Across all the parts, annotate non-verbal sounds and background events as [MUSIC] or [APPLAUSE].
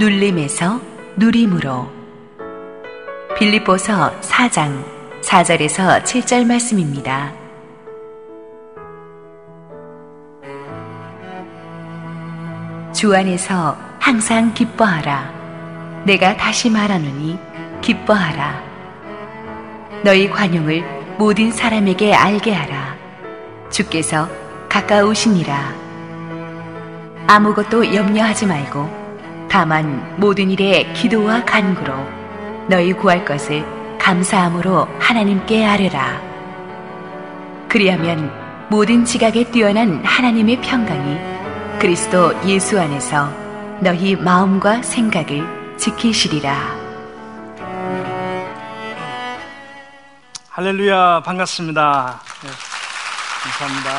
눌림에서 누림으로 빌립보서 4장 4절에서 7절 말씀입니다. 주 안에서 항상 기뻐하라. 내가 다시 말하노니 기뻐하라. 너희 관용을 모든 사람에게 알게 하라. 주께서 가까우시니라. 아무것도 염려하지 말고 다만 모든 일에 기도와 간구로 너희 구할 것을 감사함으로 하나님께 아뢰라. 그리하면 모든 지각에 뛰어난 하나님의 평강이 그리스도 예수 안에서 너희 마음과 생각을 지키시리라. 할렐루야 반갑습니다. 네, 감사합니다.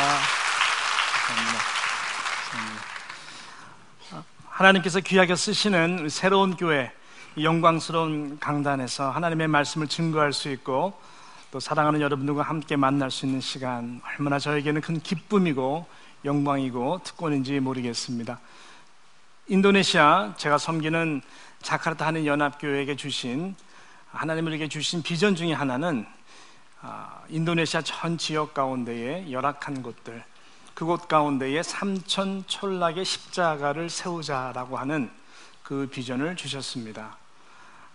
감사합니다. 하나님께서 귀하게 쓰시는 새로운 교회, 영광스러운 강단에서 하나님의 말씀을 증거할 수 있고 또 사랑하는 여러분들과 함께 만날 수 있는 시간 얼마나 저에게는 큰 기쁨이고 영광이고 특권인지 모르겠습니다. 인도네시아 제가 섬기는 자카르타 하는 연합교회에게 주신 하나님에게 주신 비전 중에 하나는 아, 인도네시아 전 지역 가운데에 열악한 곳들 그곳 가운데에 삼천 촌락의 십자가를 세우자라고 하는 그 비전을 주셨습니다.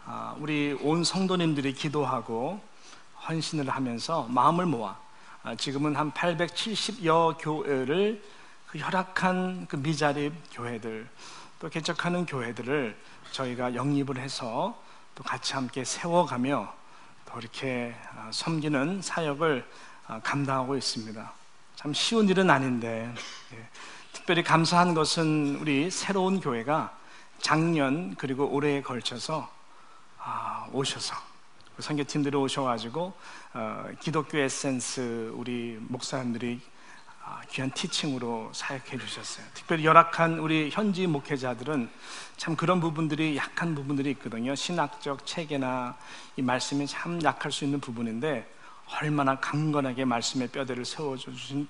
아, 우리 온 성도님들이 기도하고 헌신을 하면서 마음을 모아 아, 지금은 한 870여 교회를 그 열악한 그 미자립 교회들 또 개척하는 교회들을 저희가 영입을 해서 또 같이 함께 세워가며 또 이렇게 아, 섬기는 사역을 감당하고 있습니다. 참 쉬운 일은 아닌데 예. 특별히 감사한 것은 우리 새로운 교회가 작년 그리고 올해에 걸쳐서 아, 오셔서 선교팀들이 오셔가지고 어, 기독교 에센스 우리 목사님들이 아, 귀한 티칭으로 사역해 주셨어요. 특별히 열악한 우리 현지 목회자들은 참 그런 부분들이 약한 부분들이 있거든요. 신학적 체계나 이 말씀이 참 약할 수 있는 부분인데 얼마나 강건하게 말씀의 뼈대를 세워주신,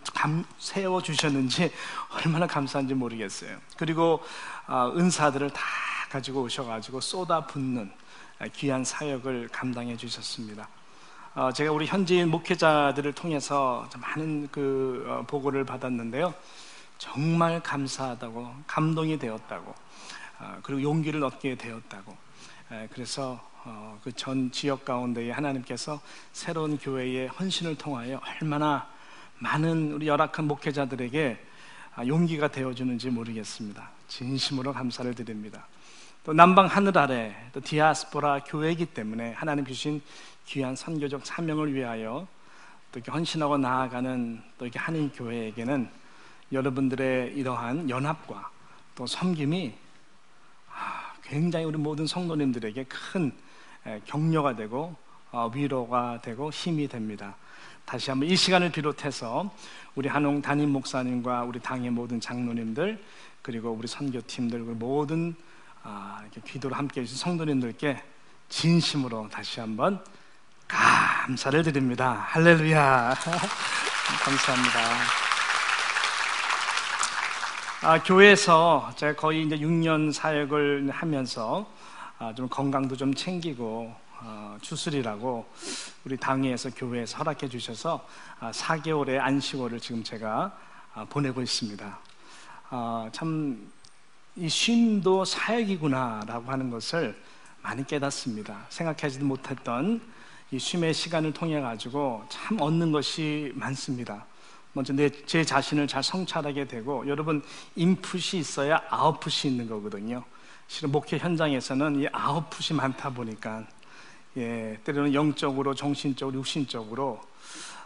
세워주셨는지 얼마나 감사한지 모르겠어요. 그리고 어, 은사들을 다 가지고 오셔가지고 쏟아붓는 귀한 사역을 감당해 주셨습니다. 어, 제가 우리 현지인 목회자들을 통해서 많은 그 어, 보고를 받았는데요. 정말 감사하다고, 감동이 되었다고, 그리고 용기를 얻게 되었다고. 그래서 어, 그전 지역 가운데에 하나님께서 새로운 교회의 헌신을 통하여 얼마나 많은 우리 열악한 목회자들에게 아, 용기가 되어주는지 모르겠습니다. 진심으로 감사를 드립니다. 또 남방 하늘 아래 또 디아스포라 교회이기 때문에 하나님 주신 귀한 선교적 사명을 위하여 또 이렇게 헌신하고 나아가는 또 이렇게 한인 교회에게는 여러분들의 이러한 연합과 또 섬김이 아, 굉장히 우리 모든 성도님들에게 큰 격려가 되고 어, 위로가 되고 힘이 됩니다. 다시 한번 이 시간을 비롯해서 우리 한홍 담임 목사님과 우리 당의 모든 장로님들 그리고 우리 선교팀들 모든 아, 기도를 함께 해주신 성도님들께 진심으로 다시 한번 감사를 드립니다. 할렐루야. [LAUGHS] 감사합니다. 아, 교회에서 제가 거의 이제 6년 사역을 하면서 아, 좀 건강도 좀 챙기고 어, 추스리라고 우리 당회에서 교회에서 허락해 주셔서 4개월의 아, 안식월을 지금 제가 아, 보내고 있습니다. 참이 쉼도 사역이구나라고 하는 것을 많이 깨닫습니다. 생각하지도 못했던 이 쉼의 시간을 통해 가지고 참 얻는 것이 많습니다. 먼저 내 제 자신을 잘 성찰하게 되고 여러분 인풋이 있어야 아웃풋이 있는 거거든요. 실은 목회 현장에서는 이 아웃풋이 많다 보니까 예, 때로는 영적으로, 정신적으로, 육신적으로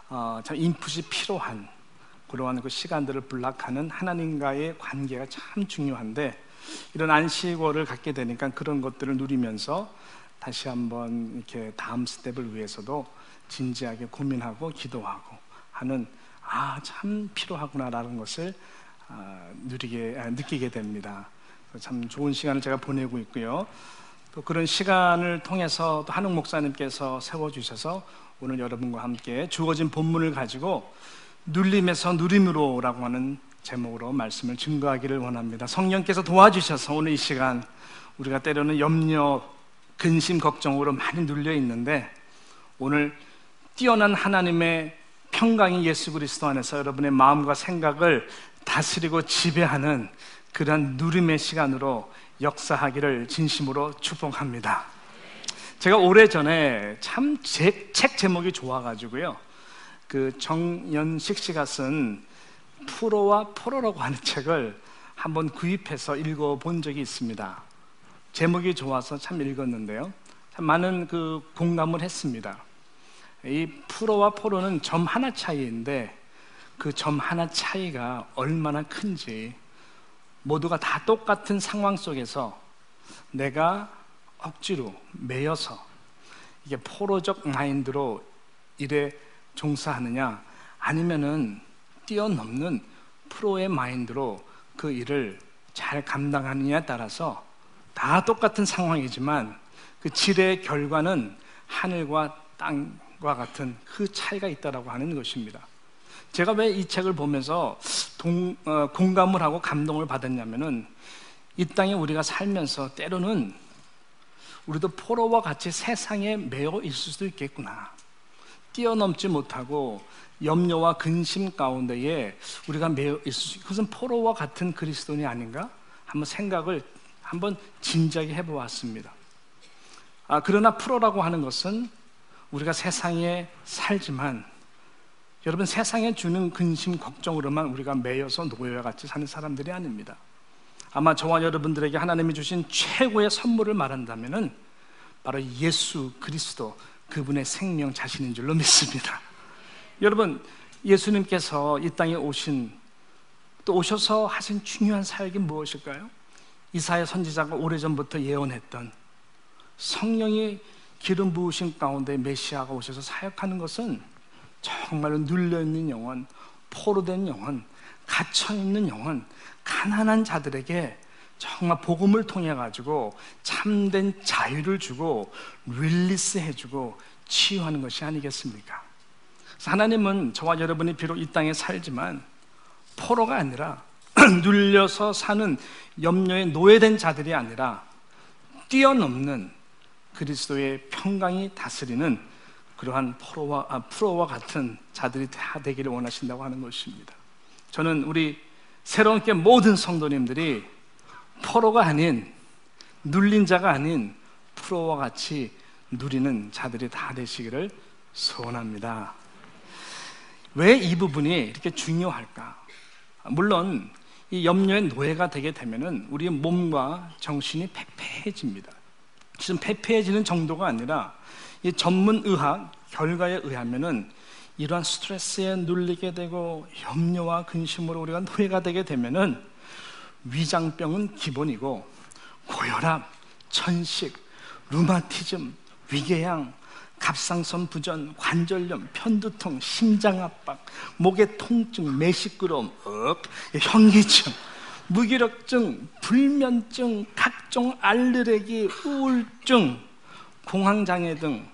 어, 참 인풋이 필요한 그러한 그 시간들을 블락하는 하나님과의 관계가 참 중요한데 이런 안식월을 갖게 되니까 그런 것들을 누리면서 다시 한번 이렇게 다음 스텝을 위해서도 진지하게 고민하고 기도하고 하는 아 참 필요하구나라는 것을 아, 누리게 아, 느끼게 됩니다. 참 좋은 시간을 제가 보내고 있고요. 또 그런 시간을 통해서 또 한웅 목사님께서 세워주셔서 오늘 여러분과 함께 주어진 본문을 가지고 눌림에서 누림으로라고 하는 제목으로 말씀을 증거하기를 원합니다. 성령께서 도와주셔서 오늘 이 시간 우리가 때로는 염려, 근심, 걱정으로 많이 눌려 있는데 오늘 뛰어난 하나님의 평강이 예수 그리스도 안에서 여러분의 마음과 생각을 다스리고 지배하는 그러한 누림의 시간으로 역사하기를 진심으로 축복합니다. 제가 오래전에 참 책 제목이 좋아가지고요. 그 정연식 씨가 쓴 프로와 포로라고 하는 책을 한번 구입해서 읽어본 적이 있습니다. 제목이 좋아서 참 읽었는데요. 참 많은 그 공감을 했습니다. 이 프로와 포로는 점 하나 차이인데 그 점 하나 차이가 얼마나 큰지 모두가 다 똑같은 상황 속에서 내가 억지로 매여서 이게 포로적 마인드로 일에 종사하느냐 아니면은 뛰어넘는 프로의 마인드로 그 일을 잘 감당하느냐에 따라서 다 똑같은 상황이지만 그 질의 결과는 하늘과 땅과 같은 그 차이가 있다라고 하는 것입니다. 제가 왜 이 책을 보면서 동, 어, 공감을 하고 감동을 받았냐면은 이 땅에 우리가 살면서 때로는 우리도 포로와 같이 세상에 매여 있을 수도 있겠구나. 뛰어넘지 못하고 염려와 근심 가운데에 우리가 매여 있을 수 그것은 포로와 같은 그리스도인이 아닌가? 한번 생각을 한번 진지하게 해보았습니다. 아, 그러나 프로라고 하는 것은 우리가 세상에 살지만 여러분 세상에 주는 근심 걱정으로만 우리가 매여서 노예와 같이 사는 사람들이 아닙니다. 아마 저와 여러분들에게 하나님이 주신 최고의 선물을 말한다면은 바로 예수 그리스도 그분의 생명 자신인 줄로 믿습니다. 여러분 예수님께서 이 땅에 오신 또 오셔서 하신 중요한 사역이 무엇일까요? 이사야 선지자가 오래전부터 예언했던 성령이 기름 부으신 가운데 메시아가 오셔서 사역하는 것은 정말로 눌려있는 영혼, 포로된 영혼, 갇혀있는 영혼, 가난한 자들에게 정말 복음을 통해 가지고 참된 자유를 주고 release 해주고 치유하는 것이 아니겠습니까? 하나님은 저와 여러분이 비록 이 땅에 살지만 포로가 아니라 [CLEARS THROAT] 눌려서 사는 염려에 노예된 자들이 아니라 뛰어넘는 그리스도의 평강이 다스리는 그러한 포로와, 아, 프로와 같은 자들이 다 되기를 원하신다고 하는 것입니다. 저는 우리 새로운 게 모든 성도님들이 포로가 아닌 눌린 자가 아닌 프로와 같이 누리는 자들이 다 되시기를 소원합니다. 왜 이 부분이 이렇게 중요할까? 물론 이 염려의 노예가 되게 되면은 우리의 몸과 정신이 패패해집니다. 지금 피폐해지는 정도가 아니라 이 전문 의학 결과에 의하면은 이러한 스트레스에 눌리게 되고 염려와 근심으로 우리가 노예가 되게 되면은 위장병은 기본이고 고혈압, 천식, 루마티즘, 위궤양, 갑상선 부전, 관절염, 편두통, 심장 압박, 목의 통증, 메스꺼움, 업, 현기증, 무기력증, 불면증, 각 종 알레르기, 우울증, 공황장애 등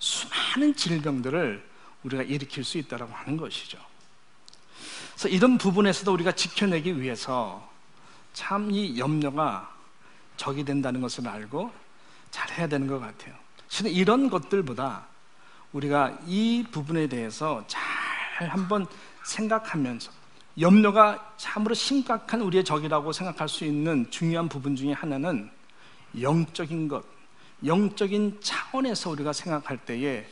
수많은 질병들을 우리가 일으킬 수 있다고 하는 것이죠. 그래서 이런 부분에서도 우리가 지켜내기 위해서 참 이 염려가 적이 된다는 것을 알고 잘 해야 되는 것 같아요. 실은 이런 것들보다 우리가 이 부분에 대해서 잘 한번 생각하면서 염려가 참으로 심각한 우리의 적이라고 생각할 수 있는 중요한 부분 중에 하나는 영적인 것, 영적인 차원에서 우리가 생각할 때에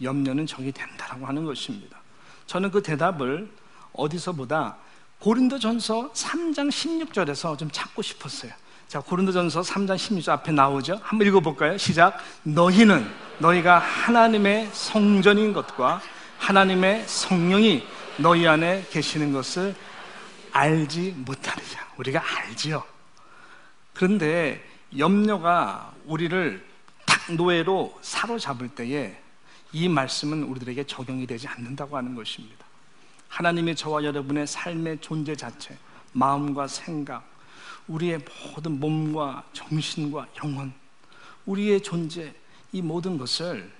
염려는 적이 된다라고 하는 것입니다. 저는 그 대답을 어디서보다 고린도전서 3장 16절에서 좀 찾고 싶었어요. 자, 고린도전서 3장 16절 앞에 나오죠. 한번 읽어 볼까요? 시작. 너희는 너희가 하나님의 성전인 것과 하나님의 성령이 너희 안에 계시는 것을 알지 못하느냐. 우리가 알지요. 그런데 염려가 우리를 탁 노예로 사로잡을 때에 이 말씀은 우리들에게 적용이 되지 않는다고 하는 것입니다. 하나님의 저와 여러분의 삶의 존재 자체, 마음과 생각, 우리의 모든 몸과 정신과 영혼, 우리의 존재, 이 모든 것을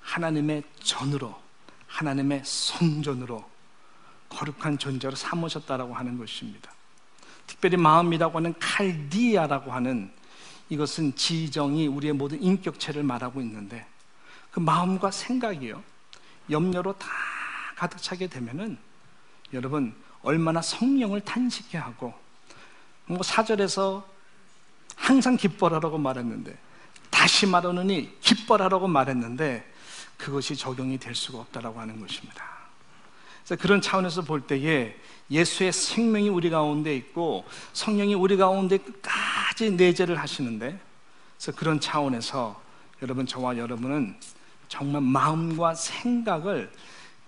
하나님의 전으로, 하나님의 성전으로 거룩한 존재로 삼으셨다라고 하는 것입니다. 특별히 마음이라고 하는 칼디아라고 하는 이것은 지정이 우리의 모든 인격체를 말하고 있는데 그 마음과 생각이요. 염려로 다 가득 차게 되면은 여러분 얼마나 성령을 탄식해 하고 뭐 사절에서 항상 기뻐라라고 말했는데 다시 말하느니 기뻐라라고 말했는데 그것이 적용이 될 수가 없다라고 하는 것입니다. 그래서 그런 차원에서 볼 때에 예수의 생명이 우리 가운데 있고 성령이 우리 가운데 끝까지 내재를 하시는데 그래서 그런 차원에서 여러분 저와 여러분은 정말 마음과 생각을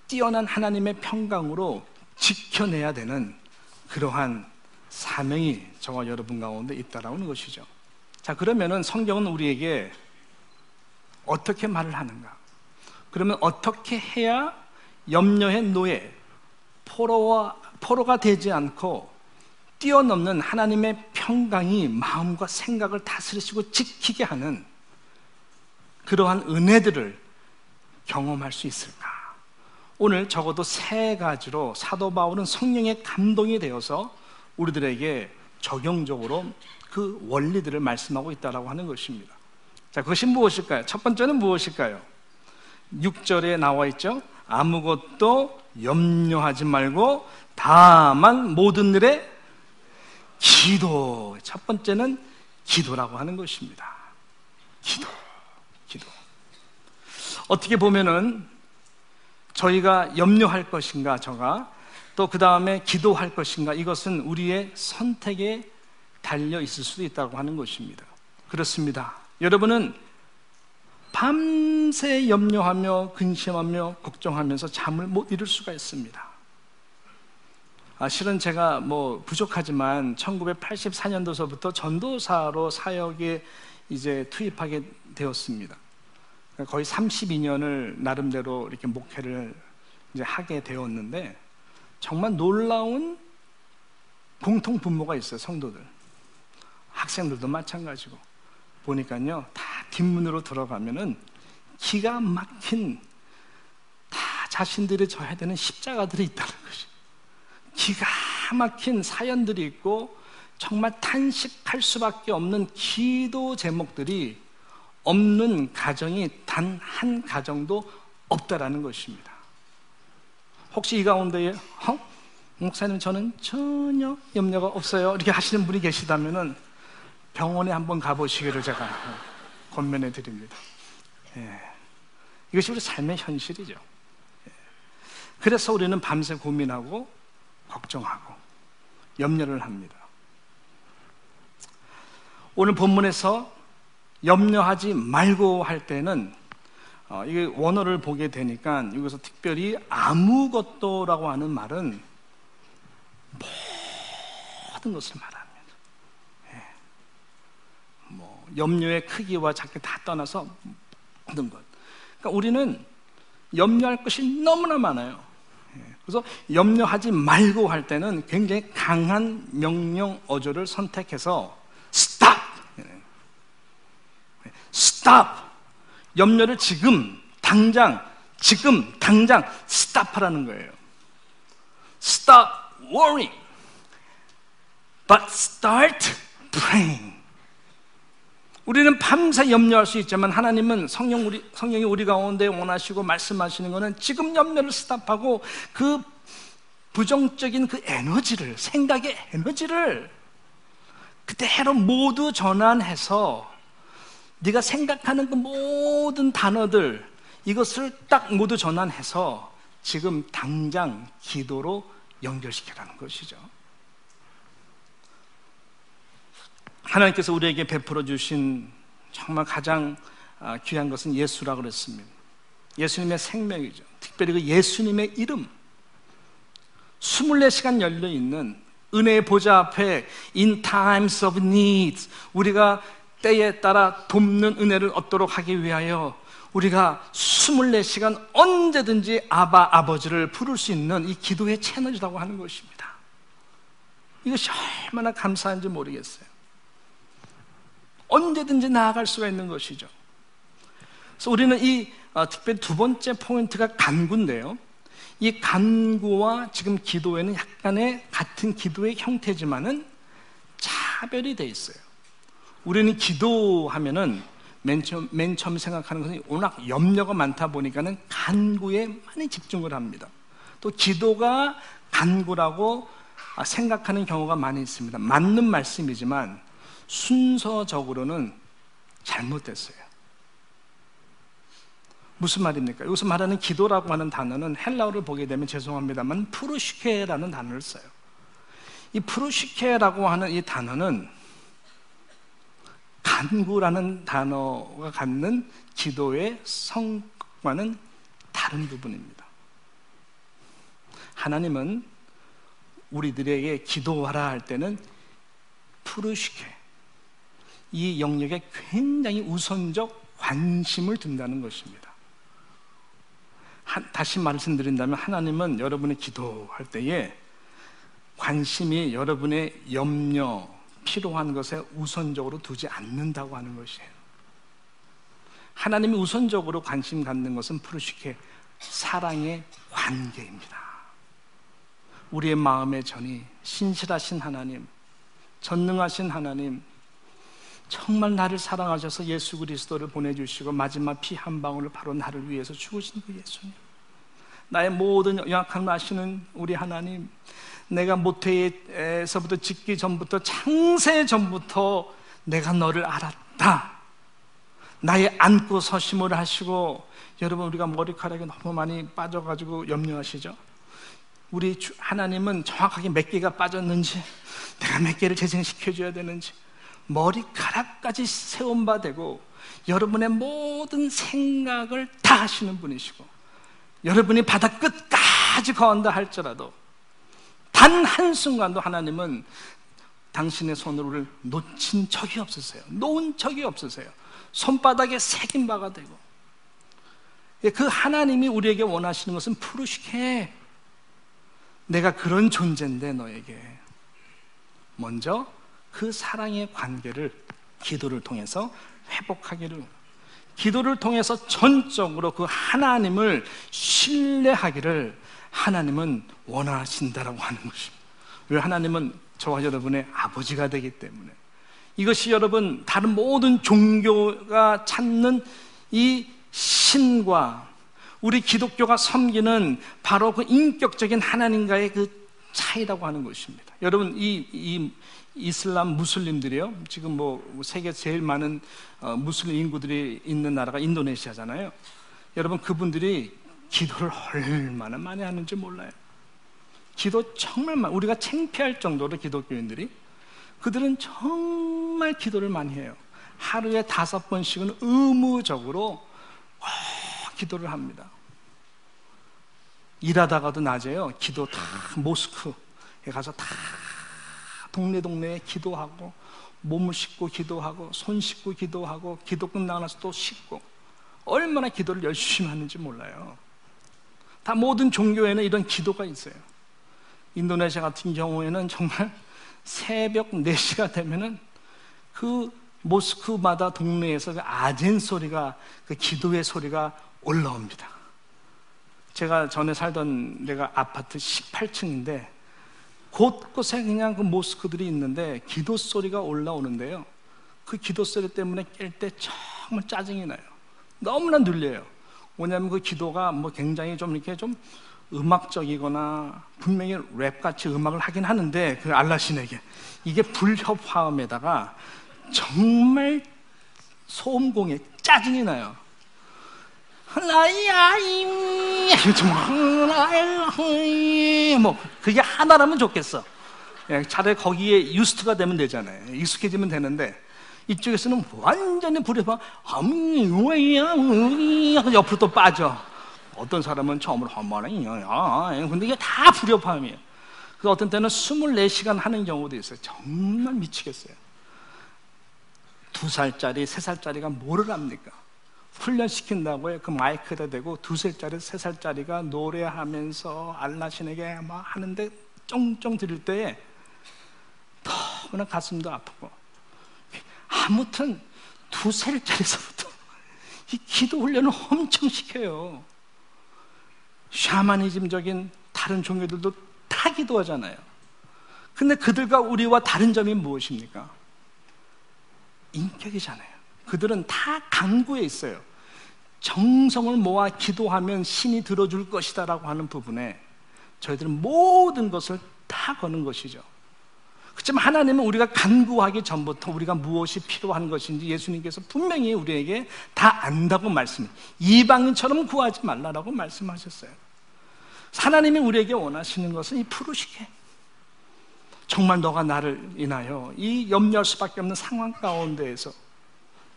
뛰어난 하나님의 평강으로 지켜내야 되는 그러한 사명이 저와 여러분 가운데 있다라는 것이죠. 자, 그러면은 성경은 우리에게 어떻게 말을 하는가? 그러면 어떻게 해야 염려의 노예, 포로와, 포로가 되지 않고 뛰어넘는 하나님의 평강이 마음과 생각을 다스리시고 지키게 하는 그러한 은혜들을 경험할 수 있을까? 오늘 적어도 세 가지로 사도 바울은 성령의 감동이 되어서 우리들에게 적용적으로 그 원리들을 말씀하고 있다라고 하는 것입니다. 자, 그것이 무엇일까요? 첫 번째는 무엇일까요? 6절에 나와 있죠. 아무것도 염려하지 말고 다만 모든 일에 기도. 첫 번째는 기도라고 하는 것입니다. 기도. 기도. 어떻게 보면은 저희가 염려할 것인가, 저가 또 그 다음에 기도할 것인가, 이것은 우리의 선택에 달려 있을 수도 있다고 하는 것입니다. 그렇습니다. 여러분은 밤새 염려하며 근심하며 걱정하면서 잠을 못 이룰 수가 있습니다. 아, 실은 제가 뭐 부족하지만 1984년도서부터 전도사로 사역에 이제 투입하게 되었습니다. 거의 32년을 나름대로 이렇게 목회를 이제 하게 되었는데 정말 놀라운 공통 분모가 있어요, 성도들. 학생들도 마찬가지고. 보니까요, 다 뒷문으로 들어가면은 기가 막힌 다 자신들이 져야 되는 십자가들이 있다는 것이. 기가 막힌 사연들이 있고 정말 탄식할 수밖에 없는 기도 제목들이 없는 가정이 단 한 가정도 없다라는 것입니다. 혹시 이 가운데에 어? 목사님 저는 전혀 염려가 없어요 이렇게 하시는 분이 계시다면은 병원에 한번 가보시기를 제가 권면해 드립니다. 예. 이것이 우리 삶의 현실이죠. 예. 그래서 우리는 밤새 고민하고 걱정하고 염려를 합니다. 오늘 본문에서 염려하지 말고 할 때는 어, 이게 원어를 보게 되니까 여기서 특별히 아무것도라고 하는 말은 모든 것을 말합니다. 염려의 크기와 작게 다 떠나서 모든 것. 그러니까 우리는 염려할 것이 너무나 많아요. 예. 그래서 염려하지 말고 할 때는 굉장히 강한 명령 어조를 선택해서 stop, 예. stop. 염려를 지금 당장 지금 당장 stop하라는 거예요. Stop worrying, but start praying. 우리는 밤새 염려할 수 있지만 하나님은 성령 우리, 성령이 우리 가운데 원하시고 말씀하시는 것은 지금 염려를 스탑하고 그 부정적인 그 에너지를, 생각의 에너지를 그대로 모두 전환해서 네가 생각하는 그 모든 단어들 이것을 딱 모두 전환해서 지금 당장 기도로 연결시키라는 것이죠. 하나님께서 우리에게 베풀어 주신 정말 가장 아, 귀한 것은 예수라 그랬습니다. 예수님의 생명이죠. 특별히 그 예수님의 이름. 24시간 열려 있는 은혜의 보좌 앞에 in times of need 우리가 때에 따라 돕는 은혜를 얻도록 하기 위하여 우리가 24시간 언제든지 아바 아버지를 부를 수 있는 이 기도의 채널이라고 하는 것입니다. 이것이 얼마나 감사한지 모르겠어요. 언제든지 나아갈 수가 있는 것이죠. 그래서 우리는 이 어, 특별히 두 번째 포인트가 간구인데요. 이 간구와 지금 기도에는 약간의 같은 기도의 형태지만은 차별이 돼 있어요. 우리는 기도하면은 맨 처음, 맨 처음 생각하는 것은 워낙 염려가 많다 보니까는 간구에 많이 집중을 합니다. 또 기도가 간구라고 생각하는 경우가 많이 있습니다. 맞는 말씀이지만 순서적으로는 잘못됐어요. 무슨 말입니까? 여기서 말하는 기도라고 하는 단어는 헬라어를 보게 되면 죄송합니다만 프루시케라는 단어를 써요. 이 프루시케라고 하는 이 단어는 간구라는 단어가 갖는 기도의 성과는 다른 부분입니다. 하나님은 우리들에게 기도하라 할 때는 푸르시케 이 영역에 굉장히 우선적 관심을 둔다는 것입니다. 다시 말씀드린다면 하나님은 여러분의 기도할 때에 관심이 여러분의 염려, 필요한 것에 우선적으로 두지 않는다고 하는 것이에요. 하나님이 우선적으로 관심 갖는 것은 프루시케 사랑의 관계입니다. 우리의 마음의 전이 신실하신 하나님, 전능하신 하나님, 정말 나를 사랑하셔서 예수 그리스도를 보내주시고 마지막 피 한 방울을 바로 나를 위해서 죽으신 그 예수님. 나의 모든 연약함을 아시는 우리 하나님, 내가 모태에서부터 짓기 전부터 창세 전부터 내가 너를 알았다. 나의 안고 서심을 하시고 여러분 우리가 머리카락이 너무 많이 빠져가지고 염려하시죠? 우리 하나님은 정확하게 몇 개가 빠졌는지 내가 몇 개를 재생시켜줘야 되는지 머리카락까지 세운 바 되고 여러분의 모든 생각을 다 하시는 분이시고 여러분이 바다 끝까지 거한다 할지라도 단 한순간도 하나님은 당신의 손으로를 놓친 적이 없으세요. 놓은 적이 없으세요. 손바닥에 새긴 바가 되고. 예, 그 하나님이 우리에게 원하시는 것은 푸르시케. 내가 그런 존재인데 너에게. 먼저 그 사랑의 관계를 기도를 통해서 회복하기를 기도를 통해서 전적으로 그 하나님을 신뢰하기를 하나님은 원하신다라고 하는 것입니다. 왜 하나님은 저와 여러분의 아버지가 되기 때문에 이것이 여러분 다른 모든 종교가 찾는 이 신과 우리 기독교가 섬기는 바로 그 인격적인 하나님과의 그 차이라고 하는 것입니다. 여러분 이, 이 이슬람 무슬림들이요. 지금 뭐 세계 제일 많은 어, 무슬림 인구들이 있는 나라가 인도네시아잖아요. 여러분 그분들이 기도를 얼마나 많이 하는지 몰라요. 기도 정말 많 우리가 창피할 정도로 기독교인들이 그들은 정말 기도를 많이 해요. 하루에 다섯 번씩은 의무적으로 기도를 합니다. 일하다가도 낮에요. 기도 다 모스크에 가서 다 동네 동네에 기도하고 몸을 씻고 기도하고 손 씻고 기도하고 기도 끝나고 나서 또 씻고 얼마나 기도를 열심히 하는지 몰라요. 다 모든 종교에는 이런 기도가 있어요. 인도네시아 같은 경우에는 정말 [LAUGHS] 새벽 4시가 되면은 그 모스크마다 동네에서 그 아젠 소리가 그 기도의 소리가 올라옵니다. 제가 전에 살던 데가 아파트 18층인데 곳곳에 그냥 그 모스크들이 있는데 기도 소리가 올라오는데요. 그 기도 소리 때문에 깰 때 정말 짜증이 나요. 너무나 눌려요. 뭐냐면 그 기도가 뭐 굉장히 좀 이렇게 좀 음악적이거나 분명히 랩같이 음악을 하긴 하는데 그 알라신에게 이게 불협화음에다가 정말 소음공에 짜증이 나요. 뭐 그게 하나라면 좋겠어. 예, 차라리 거기에 유스트가 되면 되잖아요. 익숙해지면 되는데 이쪽에서는 완전히 불협화 함 옆으로 또 빠져. 어떤 사람은 처음으로 한번에 근데 이게 다 불협화음이에요. 그 어떤 때는 24시간 하는 경우도 있어요. 정말 미치겠어요. 두 살짜리, 세 살짜리가 뭐를 합니까? 훈련시킨다고 해. 그 마이크에다 대고 두 살짜리, 세 살짜리가 노래하면서 알라신에게 막 하는데 쫑쫑 들을 때에 너무나 가슴도 아프고 아무튼 두 살짜리서부터 이 기도 훈련을 엄청 시켜요. 샤머니즘적인 다른 종교들도 다 기도하잖아요. 근데 그들과 우리와 다른 점이 무엇입니까? 인격이잖아요. 그들은 다 강구에 있어요. 정성을 모아 기도하면 신이 들어줄 것이다라고 하는 부분에 저희들은 모든 것을 다 거는 것이죠. 그렇지만 하나님은 우리가 간구하기 전부터 우리가 무엇이 필요한 것인지 예수님께서 분명히 우리에게 다 안다고 말씀. 이방인처럼 구하지 말라라고 말씀하셨어요. 하나님이 우리에게 원하시는 것은 이 푸르시게. 정말 너가 나를 인하여 이 염려할 수밖에 없는 상황 가운데에서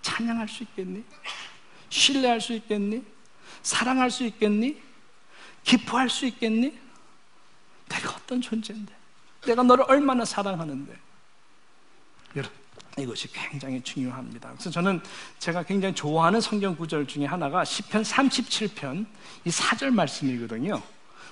찬양할 수 있겠니? 신뢰할 수 있겠니? 사랑할 수 있겠니? 기뻐할 수 있겠니? 내가 어떤 존재인데? 내가 너를 얼마나 사랑하는데? 여러분, 이것이 굉장히 중요합니다. 그래서 저는 제가 굉장히 좋아하는 성경 구절 중에 하나가 시편 37편 이 4절 말씀이거든요.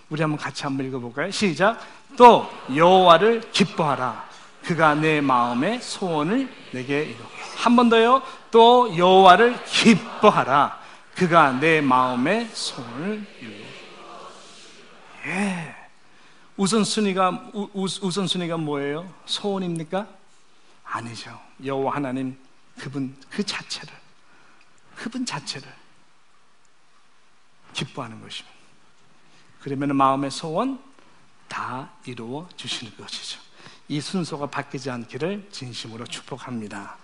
우리 한번 같이 한번 읽어볼까요? 시작. 또 여호와를 기뻐하라. 그가 내 마음의 소원을 내게 이루. 한번 더요. 또 여호와를 기뻐하라. 그가 내 마음의 소원을 이루. 예. 우선순위가 우, 우선순위가 뭐예요? 소원입니까? 아니죠. 여호와 하나님 그분 그 자체를 그분 자체를 기뻐하는 것입니다. 그러면 마음의 소원 다 이루어 주시는 것이죠. 이 순서가 바뀌지 않기를 진심으로 축복합니다.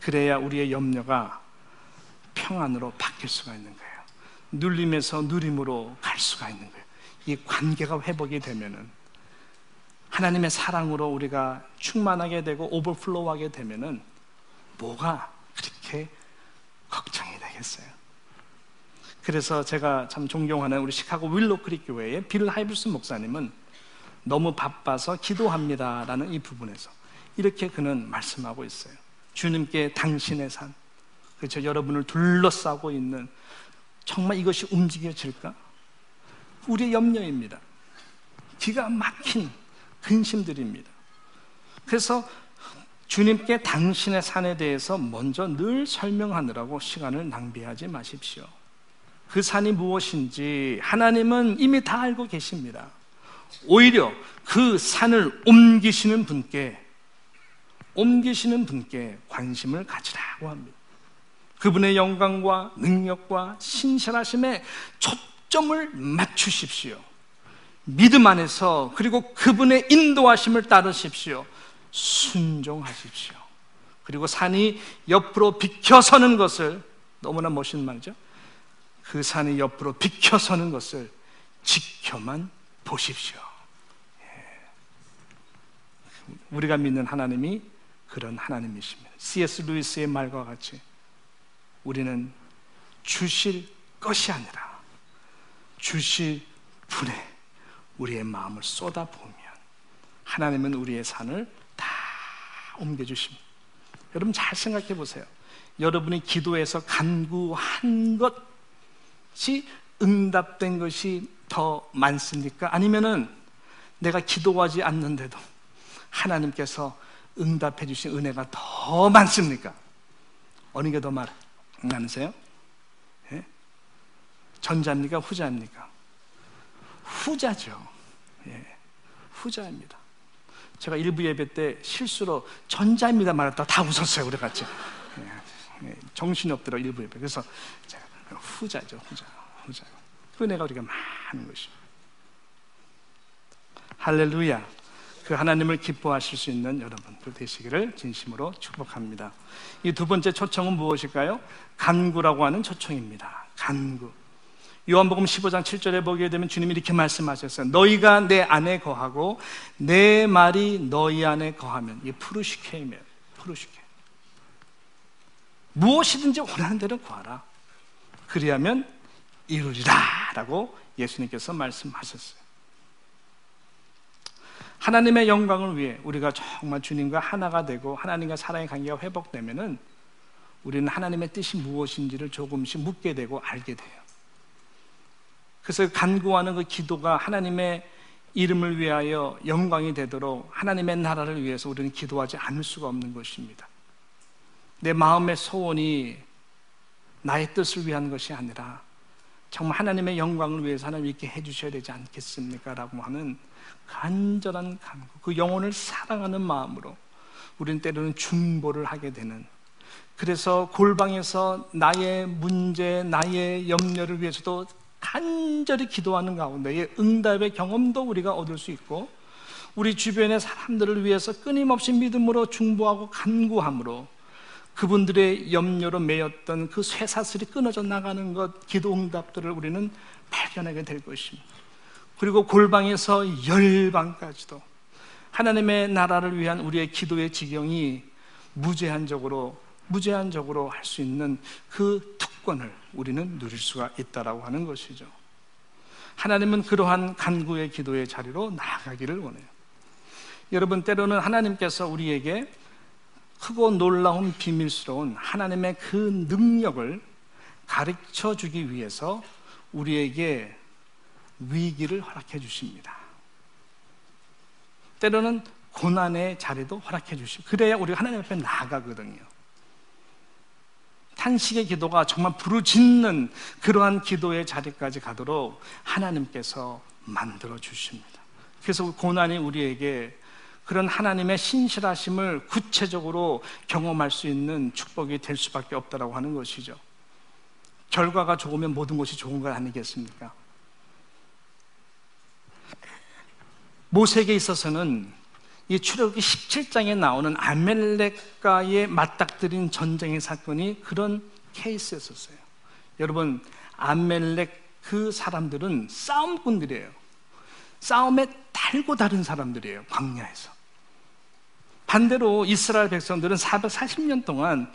그래야 우리의 염려가 평안으로 바뀔 수가 있는 거예요. 눌림에서 누림으로 갈 수가 있는 거예요. 이 관계가 회복이 되면은 하나님의 사랑으로 우리가 충만하게 되고 overflow하게 되면은 뭐가 그렇게 걱정이 되겠어요. 그래서 제가 참 존경하는 우리 시카고 윌로크릭 교회의 빌 하이벨스 목사님은 너무 바빠서 기도합니다 라는 이 부분에서 이렇게 그는 말씀하고 있어요. 주님께 당신의 산, 그렇죠. 여러분을 둘러싸고 있는 정말 이것이 움직여질까? 우리의 염려입니다. 기가 막힌 근심들입니다. 그래서 주님께 당신의 산에 대해서 먼저 늘 설명하느라고 시간을 낭비하지 마십시오. 그 산이 무엇인지 하나님은 이미 다 알고 계십니다. 오히려 그 산을 옮기시는 분께 옮기시는 분께 관심을 가지라고 합니다. 그분의 영광과 능력과 신실하심에 초점을 맞추십시오. 믿음 안에서 그리고 그분의 인도하심을 따르십시오. 순종하십시오. 그리고 산이 옆으로 비켜서는 것을 너무나 멋있는 말이죠. 그 산이 옆으로 비켜서는 것을 지켜만 보십시오. 예. 우리가 믿는 하나님이 그런 하나님이십니다. C.S. 루이스의 말과 같이 우리는 주실 것이 아니라 주실 분에 우리의 마음을 쏟아부으면 하나님은 우리의 산을 다 옮겨주십니다. 여러분 잘 생각해 보세요. 여러분이 기도해서 간구한 것이 응답된 것이 더 많습니까? 아니면은 내가 기도하지 않는데도 하나님께서 응답해 주신 은혜가 더 많습니까? 어느 게 더 많으세요? 예? 전자입니까? 후자입니까? 후자죠. 예, 후자입니다. 제가 일부 예배 때 실수로 전자입니다 말했다 다 웃었어요. 우리 같이. 예, 예, 정신이 없더라 일부 예배. 그래서 제가 후자죠. 후자. 후자. 은혜가 우리가 많은 것입니다. 할렐루야. 그 하나님을 기뻐하실 수 있는 여러분들 되시기를 진심으로 축복합니다. 이 두 번째 초청은 무엇일까요? 간구라고 하는 초청입니다. 간구. 요한복음 15장 7절에 보게 되면 주님이 이렇게 말씀하셨어요. 너희가 내 안에 거하고 내 말이 너희 안에 거하면 이 푸르시케이면 푸르시케. 무엇이든지 원하는 대로 구하라. 그리하면 이루리라 라고 예수님께서 말씀하셨어요. 하나님의 영광을 위해 우리가 정말 주님과 하나가 되고 하나님과 사랑의 관계가 회복되면은 우리는 하나님의 뜻이 무엇인지를 조금씩 묻게 되고 알게 돼요. 그래서 간구하는 그 기도가 하나님의 이름을 위하여 영광이 되도록 하나님의 나라를 위해서 우리는 기도하지 않을 수가 없는 것입니다. 내 마음의 소원이 나의 뜻을 위한 것이 아니라 정말 하나님의 영광을 위해서 하나님 이렇게 해주셔야 되지 않겠습니까? 라고 하는 간절한 간구, 그 영혼을 사랑하는 마음으로 우리는 때로는 중보를 하게 되는 그래서 골방에서 나의 문제, 나의 염려를 위해서도 간절히 기도하는 가운데에 응답의 경험도 우리가 얻을 수 있고 우리 주변의 사람들을 위해서 끊임없이 믿음으로 중보하고 간구함으로 그분들의 염려로 매였던 그 쇠사슬이 끊어져 나가는 것, 기도 응답들을 우리는 발견하게 될 것입니다. 그리고 골방에서 열방까지도 하나님의 나라를 위한 우리의 기도의 지경이 무제한적으로 무제한적으로 할 수 있는 그 특권을 우리는 누릴 수가 있다라고 하는 것이죠. 하나님은 그러한 간구의 기도의 자리로 나아가기를 원해요. 여러분 때로는 하나님께서 우리에게 크고 놀라운 비밀스러운 하나님의 그 능력을 가르쳐 주기 위해서 우리에게 위기를 허락해 주십니다. 때로는 고난의 자리도 허락해 주시고 그래야 우리가 하나님 앞에 나아가거든요. 탄식의 기도가 정말 부르짖는 그러한 기도의 자리까지 가도록 하나님께서 만들어 주십니다. 그래서 고난이 우리에게 그런 하나님의 신실하심을 구체적으로 경험할 수 있는 축복이 될 수밖에 없다라고 하는 것이죠. 결과가 좋으면 모든 것이 좋은 것 아니겠습니까? 모세에게 있어서는 이 출애굽기 17장에 나오는 아멜렉과의 맞닥뜨린 전쟁의 사건이 그런 케이스였었어요. 여러분, 아멜렉 그 사람들은 싸움꾼들이에요. 싸움에 달고 다른 사람들이에요. 광야에서. 반대로 이스라엘 백성들은 440년 동안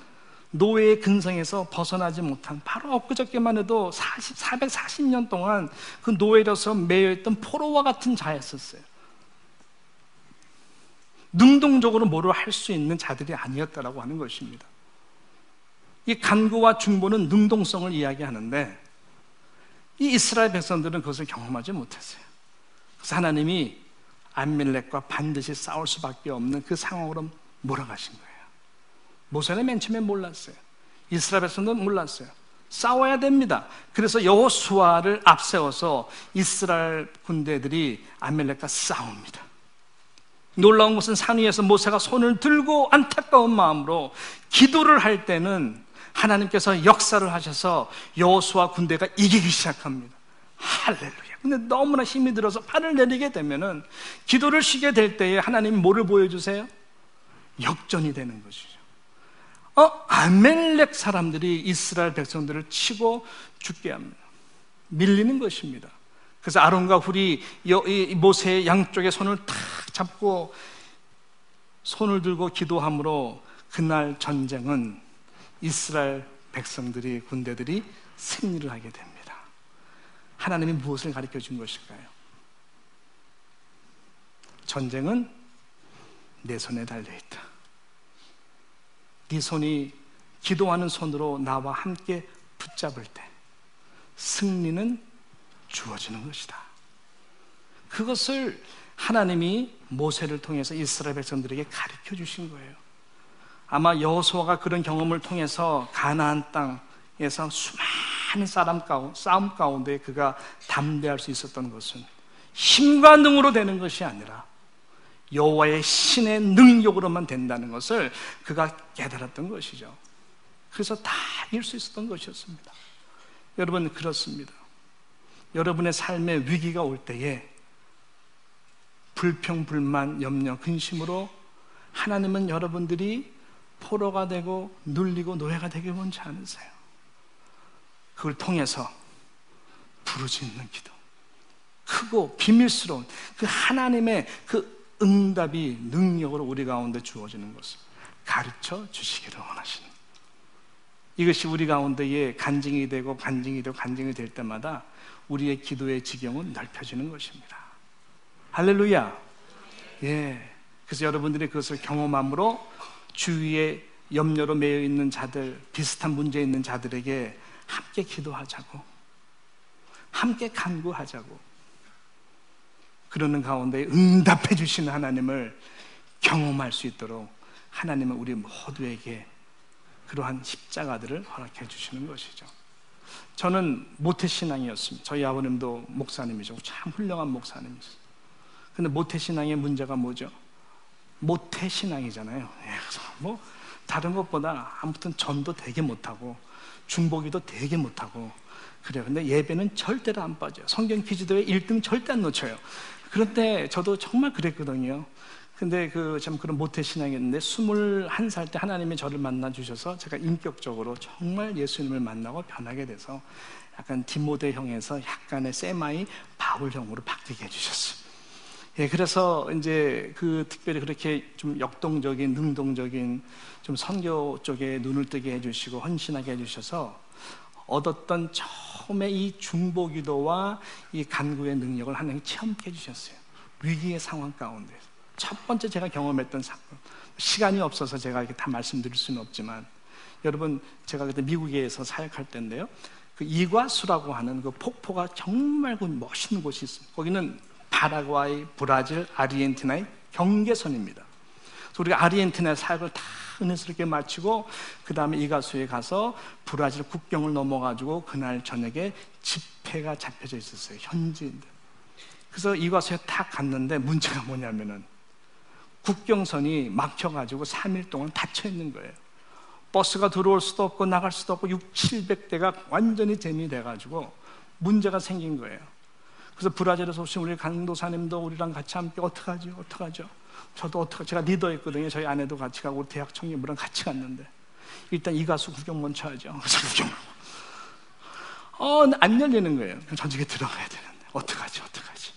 노예의 근성에서 벗어나지 못한 바로 엊그저께만 해도 40, 440년 동안 그 노예로서 매여있던 포로와 같은 자였었어요. 능동적으로 뭐를 할 수 있는 자들이 아니었다라고 하는 것입니다. 이 간구와 중보는 능동성을 이야기하는데 이 이스라엘 백성들은 그것을 경험하지 못했어요. 그래서 하나님이 안밀렉과 반드시 싸울 수밖에 없는 그 상황으로 몰아가신 거예요. 모세는 맨 처음에 몰랐어요. 이스라엘 백성들은 몰랐어요. 싸워야 됩니다. 그래서 여호수아를 앞세워서 이스라엘 군대들이 안멜렉과 싸웁니다. 놀라운 것은 산 위에서 모세가 손을 들고 안타까운 마음으로 기도를 할 때는 하나님께서 역사를 하셔서 여호수아 군대가 이기기 시작합니다. 할렐루야. 근데 너무나 힘이 들어서 팔을 내리게 되면은 기도를 쉬게 될 때에 하나님이 뭐를 보여주세요? 역전이 되는 것이죠. 어, 아멜렉 사람들이 이스라엘 백성들을 치고 죽게 합니다. 밀리는 것입니다. 그래서 아론과 훌이 모세의 양쪽에 손을 탁 잡고 손을 들고 기도함으로 그날 전쟁은 이스라엘 백성들이 군대들이 승리를 하게 됩니다. 하나님이 무엇을 가르쳐 준 것일까요? 전쟁은 내 손에 달려 있다. 네 손이 기도하는 손으로 나와 함께 붙잡을 때 승리는 주어지는 것이다. 그것을 하나님이 모세를 통해서 이스라엘 백성들에게 가르쳐 주신 거예요. 아마 여호수아가 그런 경험을 통해서 가나안 땅에서 수많은 사람 가운 싸움 가운데 그가 담대할 수 있었던 것은 힘과 능으로 되는 것이 아니라 여호와의 신의 능력으로만 된다는 것을 그가 깨달았던 것이죠. 그래서 다 이길 수 있었던 것이었습니다. 여러분 그렇습니다. 여러분의 삶에 위기가 올 때에 불평, 불만, 염려, 근심으로 하나님은 여러분들이 포로가 되고 눌리고 노예가 되게 원치 않으세요. 그걸 통해서 부르짖는 기도. 크고 비밀스러운 그 하나님의 그 응답이 능력으로 우리 가운데 주어지는 것을 가르쳐 주시기를 원하시는. 이것이 우리 가운데에 간증이 되고 간증이 되고 간증이 될 때마다 우리의 기도의 지경은 넓혀지는 것입니다. 할렐루야. 예. 그래서 여러분들이 그것을 경험함으로 주위에 염려로 매여 있는 자들, 비슷한 문제 있는 자들에게 함께 기도하자고, 함께 간구하자고, 그러는 가운데 응답해 주시는 하나님을 경험할 수 있도록 하나님은 우리 모두에게 그러한 십자가들을 허락해 주시는 것이죠. 저는 모태신앙이었습니다. 저희 아버님도 목사님이죠. 참 훌륭한 목사님이셨어요. 근데 모태신앙의 문제가 뭐죠? 모태신앙이잖아요. 예, 뭐 다른 것보다 아무튼 전도 되게 못하고 중보기도 되게 못하고 그래요. 근데 예배는 절대로 안 빠져요. 성경 퀴즈도에 1등 절대 안 놓쳐요. 그런데 저도 정말 그랬거든요. 근데 그 참 그런 모태 신앙이었는데 21살 때 하나님이 저를 만나 주셔서 제가 인격적으로 정말 예수님을 만나고 변하게 돼서 약간 디모데형에서 약간의 세마이 바울형으로 바뀌게 해 주셨어요. 예, 그래서 이제 그 특별히 그렇게 좀 역동적인, 능동적인 좀 선교 쪽에 눈을 뜨게 해주시고 헌신하게 해주셔서 얻었던 처음에 이 중보 기도와 이 간구의 능력을 하나님 체험케 해주셨어요. 위기의 상황 가운데. 첫 번째 제가 경험했던 사건. 시간이 없어서 제가 이렇게 다 말씀드릴 수는 없지만 여러분 제가 그때 미국에서 사역할 때인데요. 그 이과수라고 하는 그 폭포가 정말 그 멋있는 곳이 있습니다. 거기는 파라과이, 브라질, 아르헨티나의 경계선입니다. 우리가 아르헨티나 사역을 다 은혜스럽게 마치고 그 다음에 이가수에 가서 브라질 국경을 넘어가지고 그날 저녁에 집회가 잡혀져 있었어요. 현지인들. 그래서 이가수에 딱 갔는데 문제가 뭐냐면은 국경선이 막혀가지고 3일 동안 닫혀 있는 거예요. 버스가 들어올 수도 없고 나갈 수도 없고 6, 700대가 완전히 재미돼가지고 문제가 생긴 거예요. 그래서 브라질에서 오신 우리 강도사님도 우리랑 같이 함께 어떡하죠? 어떡하죠? 저도 어떻게 제가 리더였거든요. 저희 아내도 같이 가고 대학 청년부랑 같이 갔는데 일단 이 가수 구경 먼저 하죠. [LAUGHS] 구경. 어, 안 열리는 거예요. 저쪽에 들어가야 되는데 어떡하지? 어떡하지?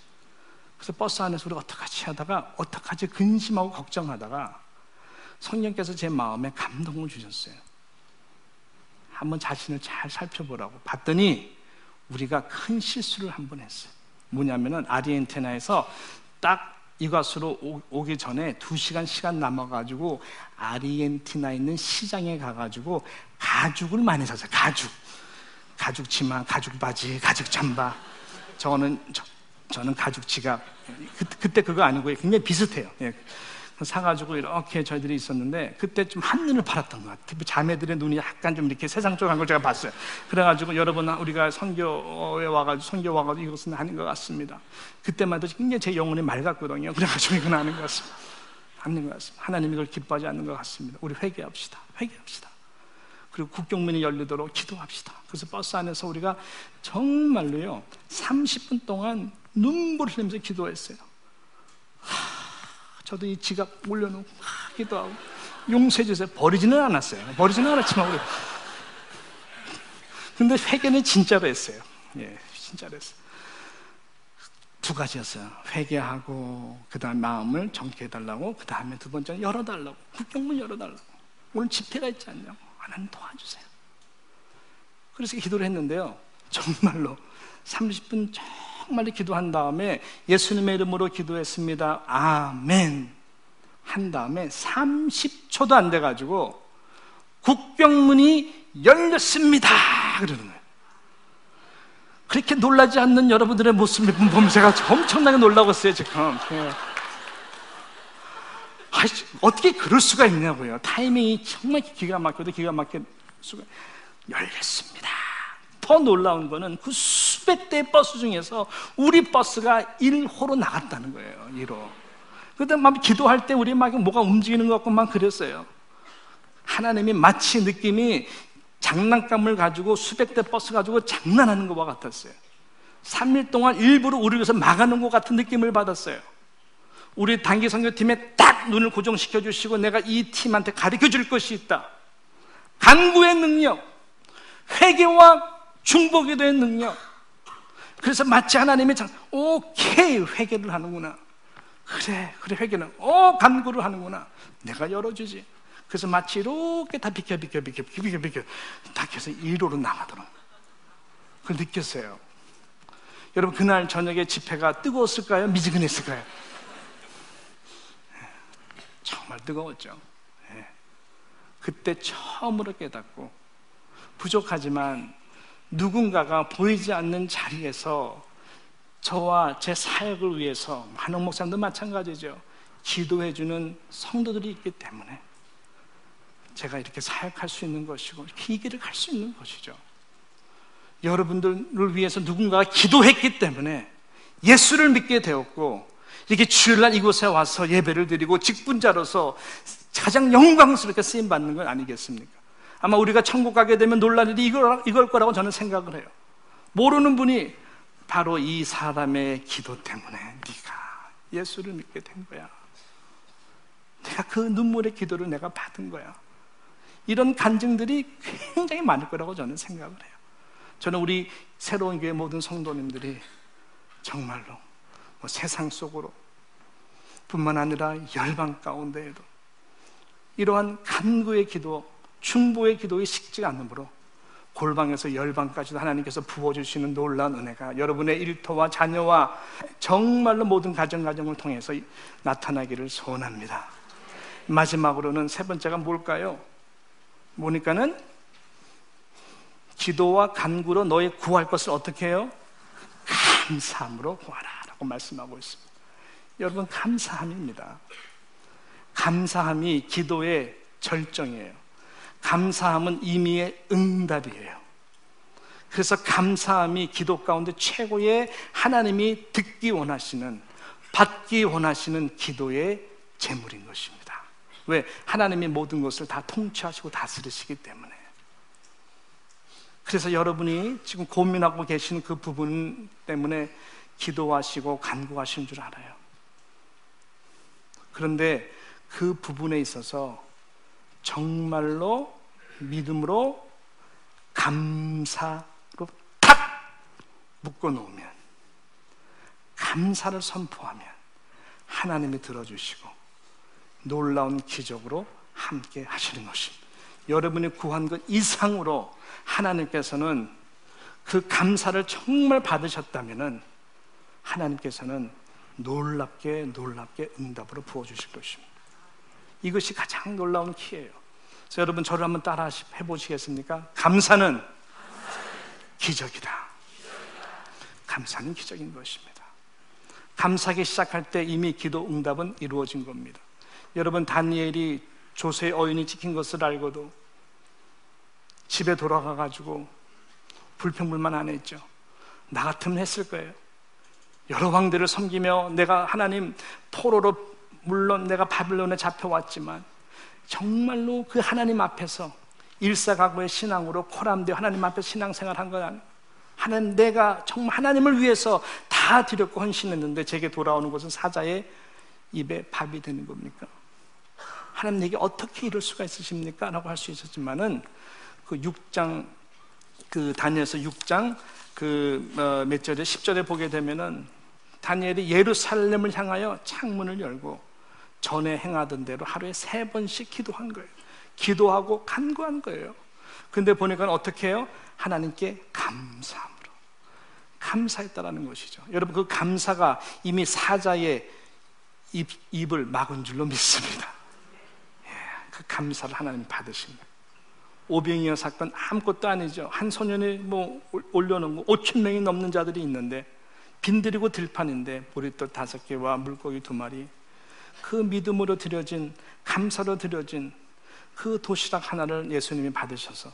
그래서 버스 안에서 우리 어떡하지 하다가 어떡하지 근심하고 걱정하다가 성령께서 제 마음에 감동을 주셨어요. 한번 자신을 잘 살펴보라고 봤더니 우리가 큰 실수를 한 번 했어요. 뭐냐면은 아르헨티나에서 딱 이과수로 오, 기 전에 두 시간 시간 남아가지고 아르헨티나에 있는 시장에 가가지고 가죽을 많이 샀어요. 가죽. 가죽 치마, 가죽 바지, 가죽 잠바. 저는, 저, 저는 가죽 지갑. 그, 그때 그거 아니고 굉장히 비슷해요. 예. 사가지고 이렇게 저희들이 있었는데 그때 좀 한눈을 팔았던 것 같아요. 특히 자매들의 눈이 약간 좀 이렇게 세상 쪽한 걸 제가 봤어요. 그래가지고 여러분 우리가 선교에 와가지고 선교 와가지고 이것은 아닌 것 같습니다. 해도 굉장히 제 영혼이 맑았거든요. 그래가지고 이건 아닌 것 같습니다. 아닌 것 같습니다. 하나님이 그걸 기뻐하지 않는 것 같습니다. 우리 회개합시다. 회개합시다. 그리고 국경문이 열리도록 기도합시다. 그래서 버스 안에서 우리가 정말로요 30분 동안 눈물 흘리면서 기도했어요. 이 지갑 올려놓고 기도하고 용서해 주세요. 버리지는 않았어요. 버리지는 않았지만 우리 근데 회개는 진짜로 했어요. 예, 진짜로 했어요. 두 가지였어요. 회개하고 그다음 마음을 정케해 달라고 그 다음에 두 번째는 열어 달라고. 국경문 열어 달라고. 오늘 집회가 있지 않냐고. 하나님 도와주세요. 그래서 기도를 했는데요. 정말로 30분 정말 기도한 다음에 예수님의 이름으로 기도했습니다. 아멘. 한 다음에 30초도 안 돼가지고 국병문이 열렸습니다. 그러는 거예요. 그렇게 놀라지 않는 여러분들의 모습을 보면 제가 엄청나게 놀라고 있어요, 지금. 예. 아, 어떻게 그럴 수가 있냐고요. 타이밍이 정말 기가 막혀도 기가 막힐 수가 열렸습니다. 더 놀라운 거는 그 수백 대의 버스 중에서 우리 버스가 1호로 나갔다는 거예요. 1호. 그때 막 기도할 때 우리 막 뭐가 움직이는 것 같고 막 그랬어요. 하나님이 마치 느낌이 장난감을 가지고 수백 대 버스 가지고 장난하는 것과 같았어요. 3일 동안 일부러 우리 위해서 막아놓은 것 같은 느낌을 받았어요. 우리 단기 선교팀에 딱 눈을 고정시켜 주시고 내가 이 팀한테 가르쳐 줄 것이 있다. 간구의 능력, 회개와 중보기도의 능력. 그래서 마치 하나님이 참, 오케이, 회개를 하는구나. 그래, 그래, 회개는, 오, 간구를 하는구나. 내가 열어주지. 그래서 마치 이렇게 다 비켜, 비켜, 비켜, 비켜, 비켜, 비켜. 다 켜서 1호로 나가더라. 그걸 느꼈어요. 여러분, 그날 저녁에 집회가 뜨거웠을까요? 미지근했을까요? 정말 뜨거웠죠. 예. 그때 처음으로 깨닫고, 부족하지만 누군가가 보이지 않는 자리에서 저와 제 사역을 위해서 많은 목사님도 마찬가지죠. 기도해주는 성도들이 있기 때문에 제가 이렇게 사역할 수 있는 것이고 이렇게 이 길을 갈 수 있는 것이죠. 여러분들을 위해서 누군가가 기도했기 때문에 예수를 믿게 되었고 이렇게 주일날 이곳에 와서 예배를 드리고 직분자로서 가장 영광스럽게 쓰임 받는 건 아니겠습니까? 아마 우리가 천국 가게 되면 놀랄 일이 이걸, 이걸 거라고 저는 생각을 해요. 모르는 분이 바로 이 사람의 기도 때문에 네가 예수를 믿게 된 거야. 내가 그 눈물의 기도를 내가 받은 거야. 이런 간증들이 굉장히 많을 거라고 저는 생각을 해요. 저는 우리 새로운 교회 모든 성도님들이 정말로 뭐 세상 속으로 뿐만 아니라 열방 가운데에도 이러한 간구의 기도, 중보의 기도에 식지 않으므로 골방에서 열방까지도 하나님께서 부어주시는 놀라운 은혜가 여러분의 일터와 자녀와 정말로 모든 가정가정을 통해서 나타나기를 소원합니다. 마지막으로는 세 번째가 뭘까요? 보니까는 기도와 간구로 너의 구할 것을 어떻게 해요? 감사함으로 구하라 라고 말씀하고 있습니다. 여러분 감사함입니다. 감사함이 기도의 절정이에요. 감사함은 임의의 응답이에요. 그래서 감사함이 기도 가운데 최고의 하나님이 듣기 원하시는, 받기 원하시는 기도의 제물인 것입니다. 왜? 하나님이 모든 것을 다 통치하시고 다스리시기 때문에. 그래서 여러분이 지금 고민하고 계신 그 부분 때문에 기도하시고 간구하시는 줄 알아요. 그런데 그 부분에 있어서 정말로 믿음으로 감사로 탁 묶어 놓으면 감사를 선포하면 하나님이 들어주시고 놀라운 기적으로 함께 하시는 것입니다. 여러분이 구한 것 이상으로 하나님께서는 그 감사를 정말 받으셨다면 하나님께서는 놀랍게 놀랍게 응답으로 부어주실 것입니다. 이것이 가장 놀라운 키예요. 그래서 여러분 저를 한번 따라 해보시겠습니까? 감사는 기적이다. 감사는 기적인 것입니다. 감사하기 시작할 때 이미 기도 응답은 이루어진 겁니다. 여러분 다니엘이 조세의 어인이 지킨 것을 알고도 집에 돌아가 가지고 불평불만 안 했죠. 나 같으면 했을 거예요. 여러 왕들을 섬기며 내가 하나님 포로로 물론 내가 바빌론에 잡혀왔지만 정말로 그 하나님 앞에서 일사각오의 신앙으로 코람되어 하나님 앞에 신앙생활 한 거야. 하나님 내가 정말 하나님을 위해서 다 드렸고 헌신했는데 제게 돌아오는 것은 사자의 입에 밥이 되는 겁니까? 하나님 내게 어떻게 이럴 수가 있으십니까? 라고 할 수 있었지만은 그 6장 그 다니엘서 6장 그몇 어, 절에 10절에 보게 되면은 다니엘이 예루살렘을 향하여 창문을 열고 전에 행하던 대로 하루에 세 번씩 기도한 거예요. 기도하고 간구한 거예요. 근데 보니까 어떻게 해요? 하나님께 감사함으로 감사했다라는 것이죠. 여러분 그 감사가 이미 사자의 입, 입을 막은 줄로 믿습니다. 예, 그 감사를 하나님 받으신 거예요. 오병이어 사건 아무것도 아니죠. 한 소년이 뭐 올려놓은 거 5천 명이 넘는 자들이 있는데 빈들이고 들판인데 보리떡 다섯 개와 물고기 두 마리 그 믿음으로 드려진 감사로 드려진 그 도시락 하나를 예수님이 받으셔서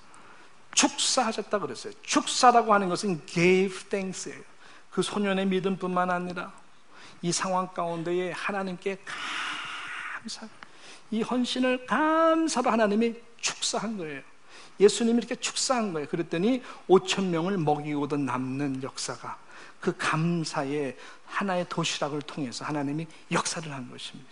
축사하셨다 그랬어요. 축사라고 하는 것은 gave thanks예요. 그 소년의 믿음뿐만 아니라 이 상황 가운데에 하나님께 감사, 이 헌신을 감사로 하나님이 축사한 거예요. 예수님이 이렇게 축사한 거예요. 그랬더니 5천 명을 먹이고도 남는 역사가 그 감사의 하나의 도시락을 통해서 하나님이 역사를 한 것입니다.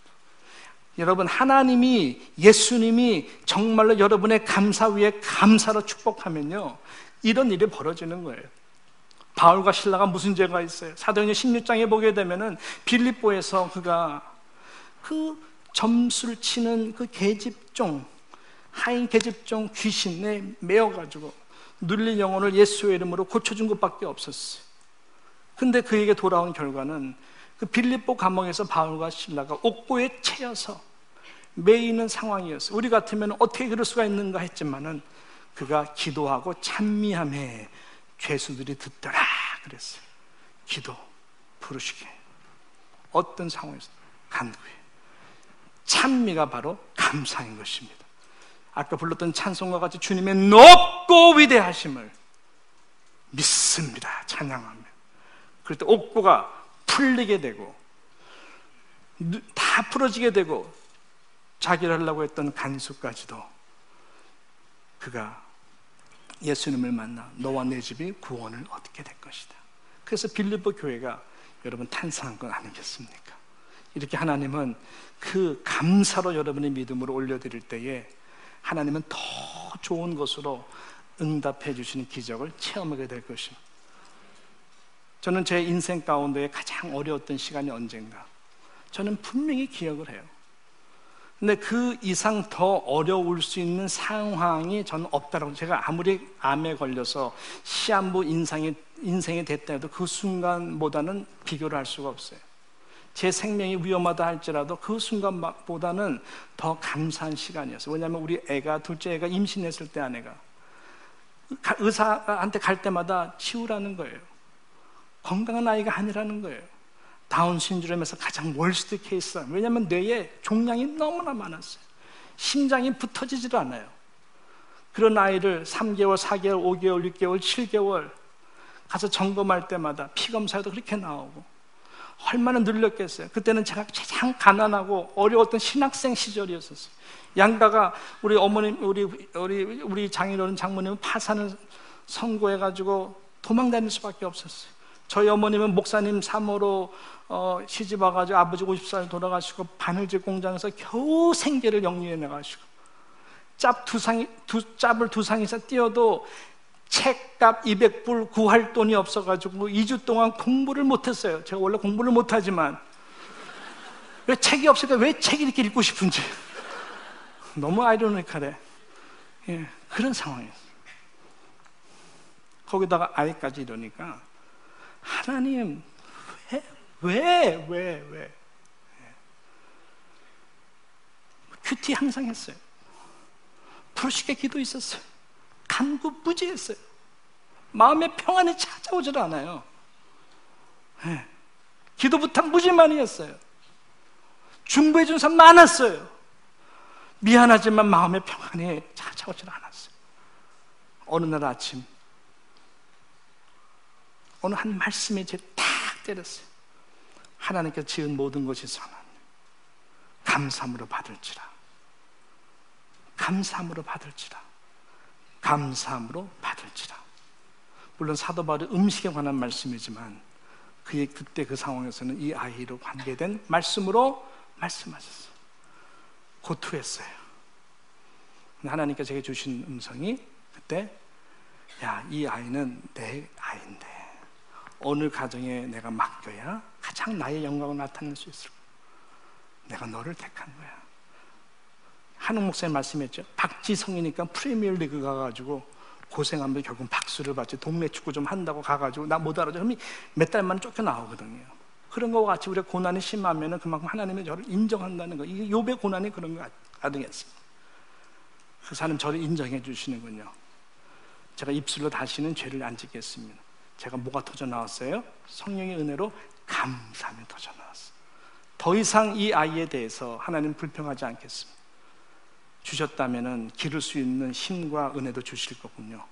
여러분, 하나님이, 예수님이 정말로 여러분의 감사 위에 감사로 축복하면요. 이런 일이 벌어지는 거예요. 바울과 신라가 무슨 죄가 있어요? 사도행전 16장에 보게 되면은 빌립보에서 그가 그 점수를 치는 그 계집종 하인 계집종 귀신에 매어가지고 눌린 영혼을 예수의 이름으로 고쳐준 것밖에 없었어요. 근데 그에게 돌아온 결과는 그 빌립보 감옥에서 바울과 신라가 옥고에 채여서 매이는 상황이었어요. 우리 같으면 어떻게 그럴 수가 있는가 했지만은 그가 기도하고 찬미함에 죄수들이 듣더라 그랬어요. 기도 부르시게 어떤 상황에서 간구해 찬미가 바로 감사인 것입니다. 아까 불렀던 찬송과 같이 주님의 높고 위대하심을 믿습니다. 찬양하며. 그럴 때 옥고가 풀리게 되고 다 풀어지게 되고 자기를 하려고 했던 간수까지도 그가 예수님을 만나 너와 내 집이 구원을 얻게 될 것이다. 그래서 빌립보 교회가 여러분 탄생한 건 아니겠습니까? 이렇게 하나님은 그 감사로 여러분의 믿음을 올려드릴 때에 하나님은 더 좋은 것으로 응답해 주시는 기적을 체험하게 될 것입니다. 저는 제 인생 가운데 가장 어려웠던 시간이 언젠가. 저는 분명히 기억을 해요. 근데 그 이상 더 어려울 수 있는 상황이 저는 없다라고 제가 아무리 암에 걸려서 시한부 인상이, 인생이 됐다 해도 그 순간보다는 비교를 할 수가 없어요. 제 생명이 위험하다 할지라도 그 순간보다는 더 감사한 시간이었어요. 왜냐하면 우리 애가, 둘째 애가 임신했을 때 아내가 의사한테 갈 때마다 치우라는 거예요. 건강한 아이가 아니라는 거예요. 다운 신드롬에서 가장 월스트 케이스. 왜냐하면 뇌에 종양이 너무나 많았어요. 심장이 붙어지지도 않아요. 그런 아이를 3개월, 4개월, 5개월, 6개월, 7개월 가서 점검할 때마다 피 검사도 그렇게 나오고 얼마나 늘렸겠어요. 그때는 제가 가장 가난하고 어려웠던 신학생 시절이었었어요. 양가가 우리 어머님, 우리 우리 우리 장인어른 장모님은 파산을 선고해가지고 도망 다닐 수밖에 없었어요. 저희 어머님은 목사님 사모로 어, 시집 와가지고 아버지 50살 돌아가시고 바늘질 공장에서 겨우 생계를 영위해 나가시고 짭 두 상이 두 짭을 두 상에서 띄어도 책값 200불 구할 돈이 없어가지고 2주 동안 공부를 못했어요. 제가 원래 공부를 못하지만 왜 책이 없을까? 왜 책이 이렇게 읽고 싶은지 너무 아이러니컬해. 예, 그런 상황이었어요. 거기다가 아이까지 이러니까 하나님 왜, 왜, 왜, 왜? 큐티 항상 했어요. 부르시게 기도 있었어요. 간구 무지했어요. 마음의 평안이 찾아오질 않아요. 네. 기도 부탁 무지 많이 했어요. 중보해 준 사람 많았어요. 미안하지만 마음의 평안이 찾아오질 않았어요. 어느 날 아침 어느 한 말씀에 제딱 때렸어요. 하나님께서 지은 모든 것이 선한 감사함으로 받을지라. 감사함으로 받을지라. 감사함으로 받을지라. 물론 사도 바울의 음식에 관한 말씀이지만 그의 그때 그 상황에서는 이 아이로 관계된 말씀으로 말씀하셨어요. 고투했어요. 하나님께서 제게 주신 음성이 그때 야, 이 아이는 내 아이인데 어느 가정에 내가 맡겨야 가장 나의 영광을 나타낼 수 있을까? 내가 너를 택한 거야. 한웅 목사님 말씀했죠. 박지성이니까 프리미어 리그 가가지고 고생하면 결국 박수를 받지. 동네 축구 좀 한다고 가가지고 나 못 알아줘. 그럼 몇달 만에 쫓겨 나오거든요. 그런 거와 같이 우리가 고난이 심하면 그만큼 하나님이 저를 인정한다는 거. 이게 욥의 고난이 그런 거 아니겠습니까? 그 사람 저를 인정해 주시는군요. 제가 입술로 다시는 죄를 안 짓겠습니다. 제가 뭐가 터져 나왔어요? 성령의 은혜로 감사함이 터져 나왔어요. 더 이상 이 아이에 대해서 하나님 불평하지 않겠습니다. 주셨다면 기를 수 있는 힘과 은혜도 주실 거군요.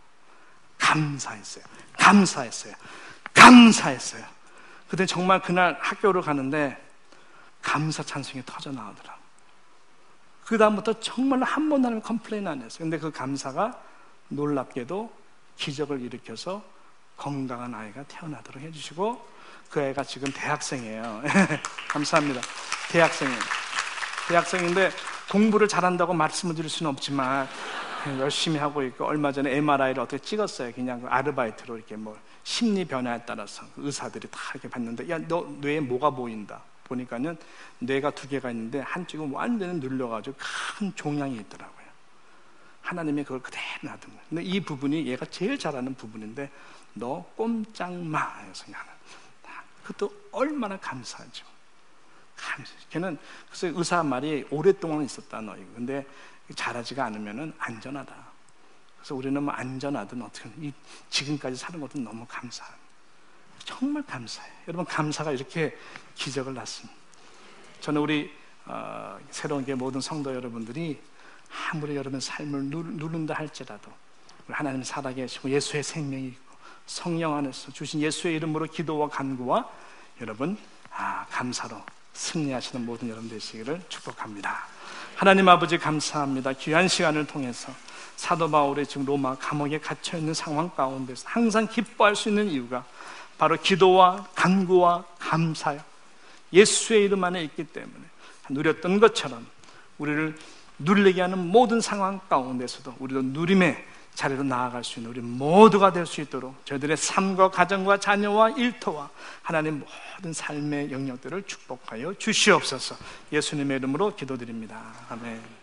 감사했어요. 감사했어요. 감사했어요. 근데 정말 그날 학교를 가는데 감사 찬송이 터져 나오더라고. 그 다음부터 정말 한 번도 하나님 complain 안 했어요. 근데 그 감사가 놀랍게도 기적을 일으켜서 건강한 아이가 태어나도록 해주시고 그 애가 지금 대학생이에요. [LAUGHS] 감사합니다. 대학생이에요. 대학생인데 공부를 잘한다고 말씀을 드릴 수는 없지만 열심히 하고 있고 얼마 전에 MRI를 어떻게 찍었어요. 그냥 그 아르바이트로 이렇게 뭐 심리 변화에 따라서 그 의사들이 다 이렇게 봤는데 야 너 뇌에 뭐가 보인다. 보니까는 뇌가 두 개가 있는데 한쪽은 완전히 눌려가지고 큰 종양이 있더라고요. 하나님이 그걸 그대로 놔둔 거예요. 근데 이 부분이 얘가 제일 잘하는 부분인데 너 꼼짝 마 해서 하는. 그것도 얼마나 감사하죠. 감사. 걔는 그래서 의사 말이 오랫동안 있었다 너 이거. 근데 잘하지가 않으면은 안전하다. 그래서 우리는 뭐 안전하든 어떻게 이 지금까지 사는 것도 너무 감사. 정말 감사해요. 여러분 감사가 이렇게 기적을 낳습니다. 저는 우리 어, 새로운 게 모든 성도 여러분들이 아무리 여러분 삶을 누른다 할지라도 하나님 살아계시고 예수의 생명이 있고 성령 안에서 주신 예수의 이름으로 기도와 간구와 여러분 아, 감사로 승리하시는 모든 여러분 되시기를 축복합니다. 하나님 아버지 감사합니다. 귀한 시간을 통해서 사도 바울의 지금 로마 감옥에 갇혀 있는 상황 가운데서 항상 기뻐할 수 있는 이유가 바로 기도와 간구와 감사요. 예수의 이름 안에 있기 때문에 누렸던 것처럼 우리를 누리게 하는 모든 상황 가운데서도 우리도 누림의 자리로 나아갈 수 있는 우리 모두가 될 수 있도록 저희들의 삶과 가정과 자녀와 일터와 하나님 모든 삶의 영역들을 축복하여 주시옵소서 예수님의 이름으로 기도드립니다. 아멘.